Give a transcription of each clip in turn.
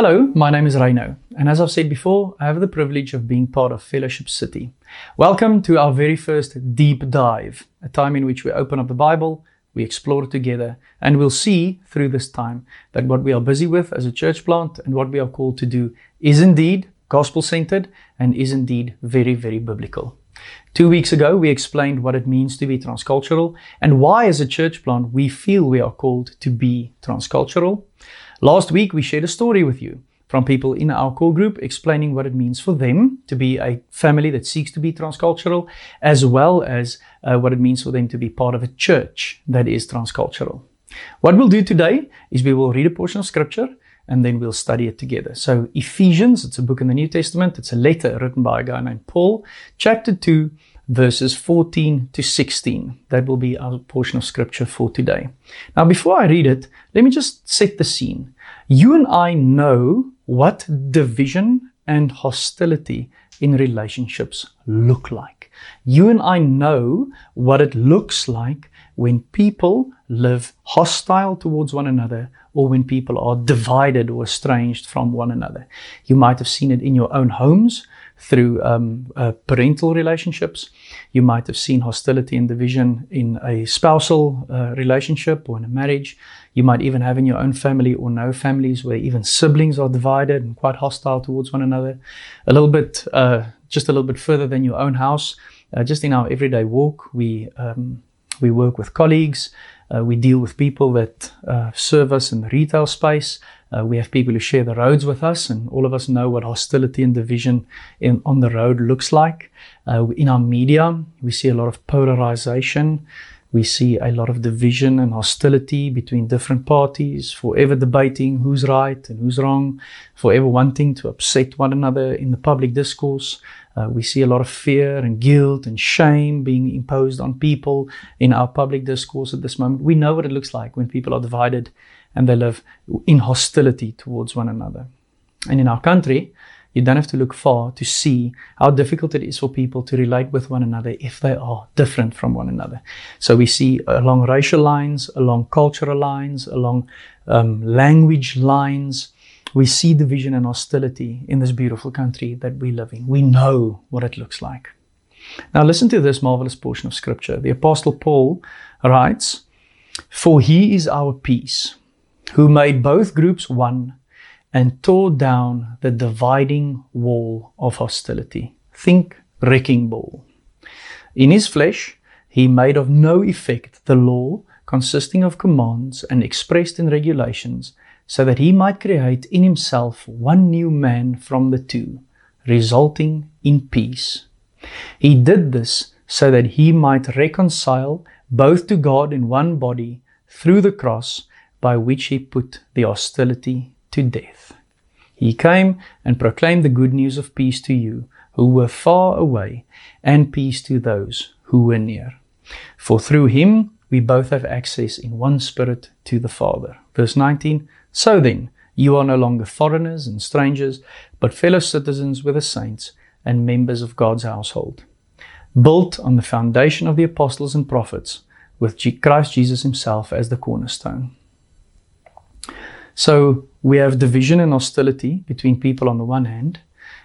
Hello, my name is Reino, and as I've said before, I have the privilege of being part of Fellowship City. Welcome to our very first deep dive, a time in which we open up the Bible, we explore it together, and we'll see through this time that what we are busy with as a church plant and what we are called to do is indeed gospel centered and is indeed very, very biblical. Two weeks ago, we explained what it means to be transcultural and why, as a church plant, we feel we are called to be transcultural. Last week, we shared a story with you from people in our core group explaining what it means for them to be a family that seeks to be transcultural, as well as uh, what it means for them to be part of a church that is transcultural. What we'll do today is we will read a portion of scripture and then we'll study it together. So, Ephesians, it's a book in the New Testament, it's a letter written by a guy named Paul, chapter 2, verses 14 to 16. That will be our portion of scripture for today. Now, before I read it, let me just set the scene. You and I know what division and hostility in relationships look like. You and I know what it looks like when people live hostile towards one another or when people are divided or estranged from one another. You might have seen it in your own homes through um, uh, parental relationships. You might have seen hostility and division in a spousal uh, relationship or in a marriage. You might even have in your own family or know families where even siblings are divided and quite hostile towards one another. A little bit, uh, just a little bit further than your own house, uh, just in our everyday walk, we um, we work with colleagues. Uh, we deal with people that uh, serve us in the retail space. Uh, we have people who share the roads with us, and all of us know what hostility and division in, on the road looks like. Uh, in our media, we see a lot of polarization. We see a lot of division and hostility between different parties, forever debating who's right and who's wrong, forever wanting to upset one another in the public discourse. Uh, we see a lot of fear and guilt and shame being imposed on people in our public discourse at this moment. We know what it looks like when people are divided and they live in hostility towards one another. And in our country, you don't have to look far to see how difficult it is for people to relate with one another if they are different from one another. So we see along racial lines, along cultural lines, along um, language lines, we see division and hostility in this beautiful country that we live in. We know what it looks like. Now, listen to this marvelous portion of scripture. The Apostle Paul writes, For he is our peace, who made both groups one and tore down the dividing wall of hostility. Think wrecking ball. In his flesh, he made of no effect the law consisting of commands and expressed in regulations, so that he might create in himself one new man from the two, resulting in peace. He did this so that he might reconcile both to God in one body through the cross by which he put the hostility to death. He came and proclaimed the good news of peace to you who were far away, and peace to those who were near. For through him we both have access in one spirit to the Father. Verse 19 So then, you are no longer foreigners and strangers, but fellow citizens with the saints and members of God's household, built on the foundation of the apostles and prophets, with Christ Jesus himself as the cornerstone. So we have division and hostility between people on the one hand,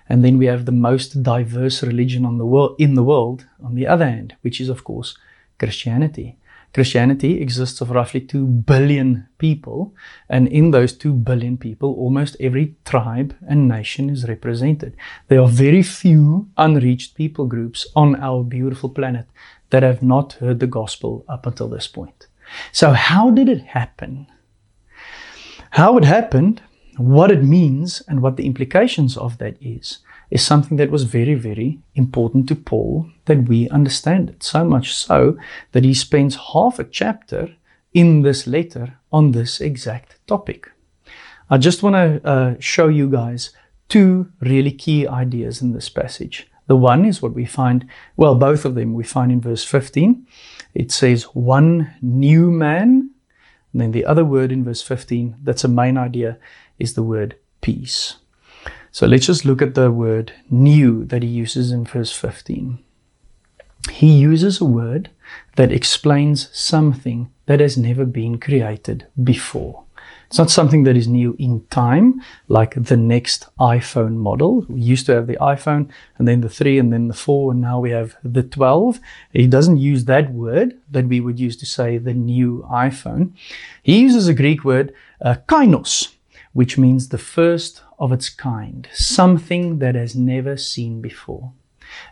and then we have the most diverse religion on the world in the world on the other hand, which is of course Christianity. Christianity exists of roughly 2 billion people, and in those 2 billion people, almost every tribe and nation is represented. There are very few unreached people groups on our beautiful planet that have not heard the gospel up until this point. So, how did it happen how it happened, what it means, and what the implications of that is, is something that was very, very important to Paul that we understand it. So much so that he spends half a chapter in this letter on this exact topic. I just want to uh, show you guys two really key ideas in this passage. The one is what we find, well, both of them we find in verse 15. It says, one new man and then the other word in verse 15, that's a main idea, is the word peace. So let's just look at the word new that he uses in verse 15. He uses a word that explains something that has never been created before. It's not something that is new in time, like the next iPhone model. We used to have the iPhone and then the 3 and then the 4 and now we have the 12. He doesn't use that word that we would use to say the new iPhone. He uses a Greek word, uh, kainos, which means the first of its kind, something that has never seen before.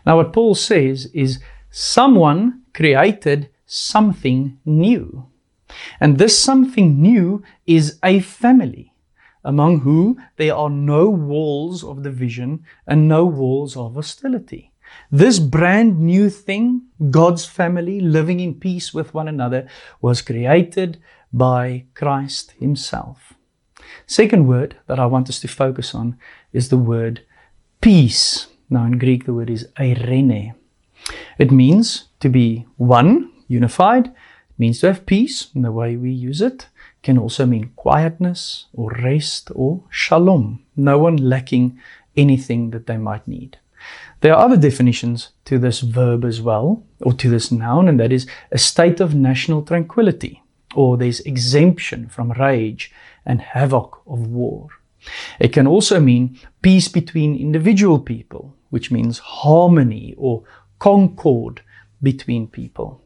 Now, what Paul says is someone created something new. And this something new is a family, among who there are no walls of division and no walls of hostility. This brand new thing, God's family living in peace with one another, was created by Christ Himself. Second word that I want us to focus on is the word peace. Now, in Greek, the word is eirene. It means to be one, unified, means to have peace in the way we use it can also mean quietness or rest or shalom, no one lacking anything that they might need. There are other definitions to this verb as well, or to this noun, and that is a state of national tranquility, or there's exemption from rage and havoc of war. It can also mean peace between individual people, which means harmony or concord between people.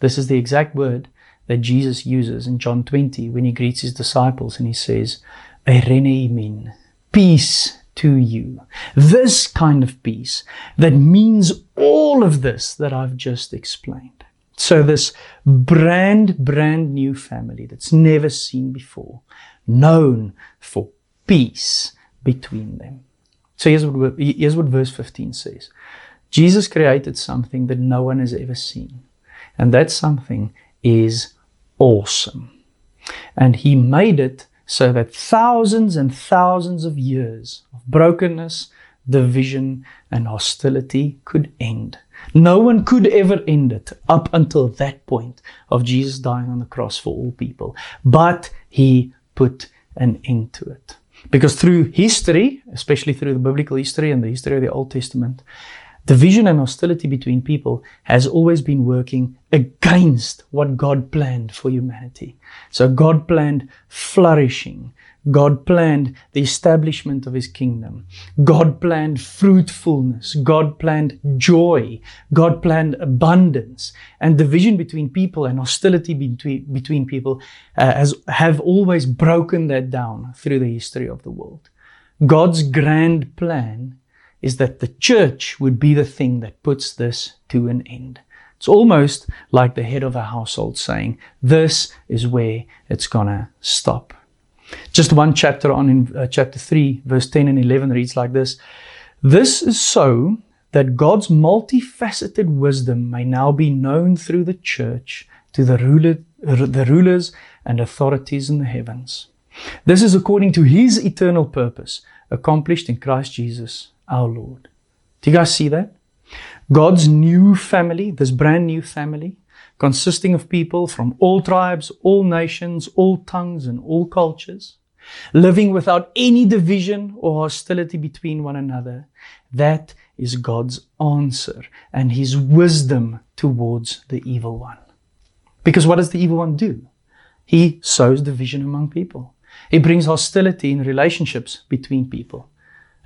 This is the exact word that Jesus uses in John 20 when he greets his disciples and he says, Eirene peace to you. This kind of peace that means all of this that I've just explained. So this brand, brand new family that's never seen before, known for peace between them. So here's what, here's what verse 15 says. Jesus created something that no one has ever seen. And that something is awesome. And he made it so that thousands and thousands of years of brokenness, division, and hostility could end. No one could ever end it up until that point of Jesus dying on the cross for all people. But he put an end to it. Because through history, especially through the biblical history and the history of the Old Testament, Division and hostility between people has always been working against what God planned for humanity. So God planned flourishing. God planned the establishment of His kingdom. God planned fruitfulness. God planned joy. God planned abundance. And division between people and hostility between, between people uh, has, have always broken that down through the history of the world. God's grand plan is that the church would be the thing that puts this to an end. It's almost like the head of a household saying, This is where it's gonna stop. Just one chapter on in uh, chapter 3, verse 10 and 11 reads like this This is so that God's multifaceted wisdom may now be known through the church to the, ruler, the rulers and authorities in the heavens. This is according to his eternal purpose, accomplished in Christ Jesus our Lord. Do you guys see that? God's new family, this brand new family, consisting of people from all tribes, all nations, all tongues, and all cultures, living without any division or hostility between one another. That is God's answer and His wisdom towards the evil one. Because what does the evil one do? He sows division among people. He brings hostility in relationships between people.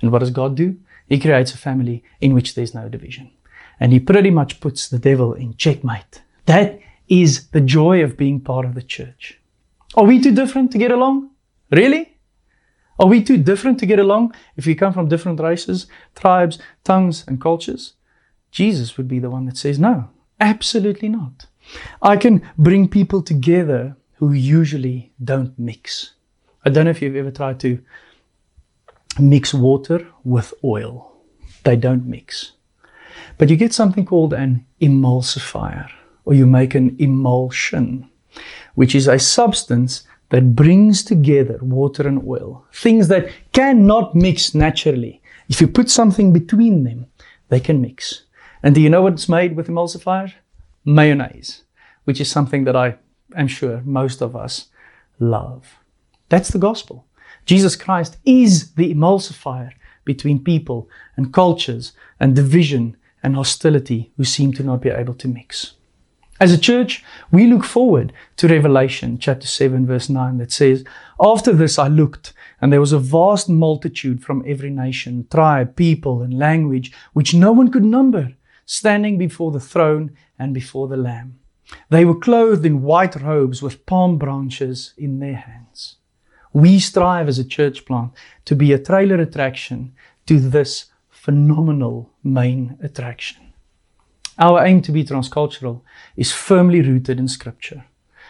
And what does God do? He creates a family in which there's no division. And he pretty much puts the devil in checkmate. That is the joy of being part of the church. Are we too different to get along? Really? Are we too different to get along if we come from different races, tribes, tongues, and cultures? Jesus would be the one that says no. Absolutely not. I can bring people together who usually don't mix. I don't know if you've ever tried to mix water with oil. They don't mix. But you get something called an emulsifier, or you make an emulsion, which is a substance that brings together water and oil, things that cannot mix naturally. If you put something between them, they can mix. And do you know what's made with emulsifier? Mayonnaise, which is something that I am sure most of us love. That's the gospel. Jesus Christ is the emulsifier between people and cultures and division and hostility who seem to not be able to mix. As a church, we look forward to Revelation chapter 7, verse 9, that says, After this I looked, and there was a vast multitude from every nation, tribe, people, and language, which no one could number, standing before the throne and before the Lamb. They were clothed in white robes with palm branches in their hands. We strive as a church plant to be a trailer attraction to this phenomenal main attraction. Our aim to be transcultural is firmly rooted in Scripture.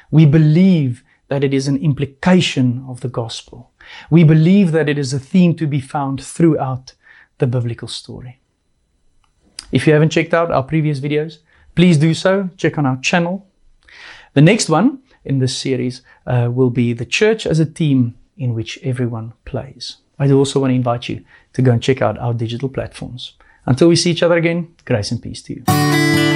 We believe that it is an implication of the gospel. We believe that it is a theme to be found throughout the biblical story. If you haven't checked out our previous videos, please do so. Check on our channel. The next one in this series uh, will be the church as a team in which everyone plays. I do also want to invite you to go and check out our digital platforms. Until we see each other again, grace and peace to you.